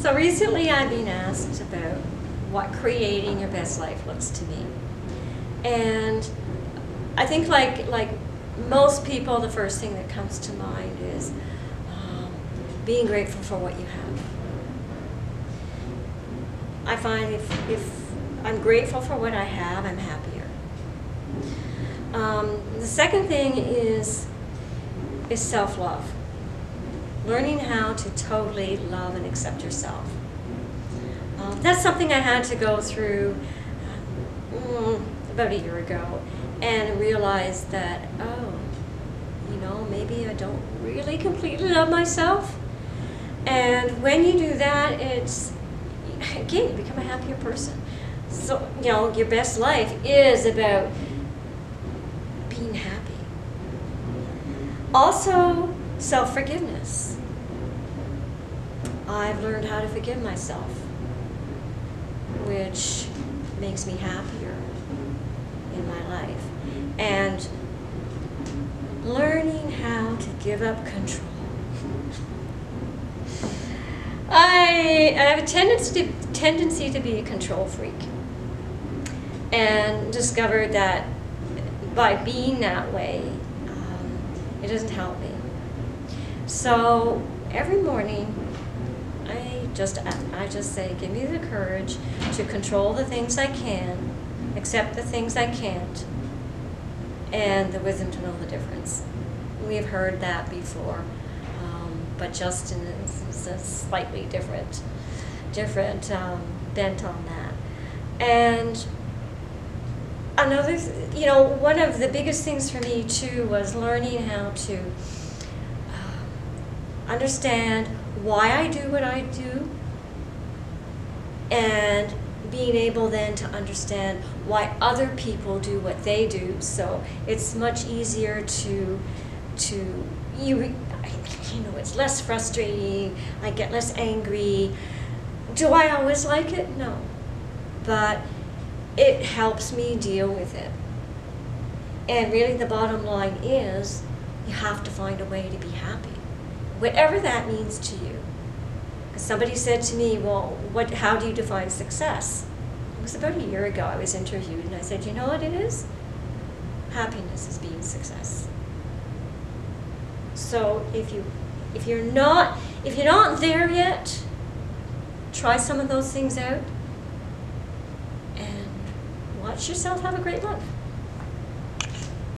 So recently I've been asked about what creating your best life looks to me. And I think like like most people the first thing that comes to mind is um, being grateful for what you have. I find if, if I'm grateful for what I have, I'm happier. Um, the second thing is is self-love. Learning how to totally love and accept yourself. Um, that's something I had to go through mm, about a year ago and realize that, oh, you know, maybe I don't really completely love myself. And when you do that, it's, again, you become a happier person. So, you know, your best life is about being happy. Also, self forgiveness. I've learned how to forgive myself, which makes me happier in my life. And learning how to give up control. I, I have a tendency to, tendency to be a control freak and discovered that by being that way, um, it doesn't help me. So every morning, I just I just say, give me the courage to control the things I can, accept the things I can't, and the wisdom to know the difference. We've heard that before, um, but Justin is, a slightly different, different um, bent on that, and another, you know, one of the biggest things for me too was learning how to understand why I do what I do and being able then to understand why other people do what they do. So it's much easier to, to, you, you know, it's less frustrating, I get less angry. Do I always like it? No. But it helps me deal with it. And really, the bottom line is you have to find a way to be happy, whatever that means to you. somebody said to me, Well, what, how do you define success? It was about a year ago I was interviewed, and I said, You know what it is? Happiness is being success. So if you if you're not if you're not there yet, try some of those things out and watch yourself have a great life.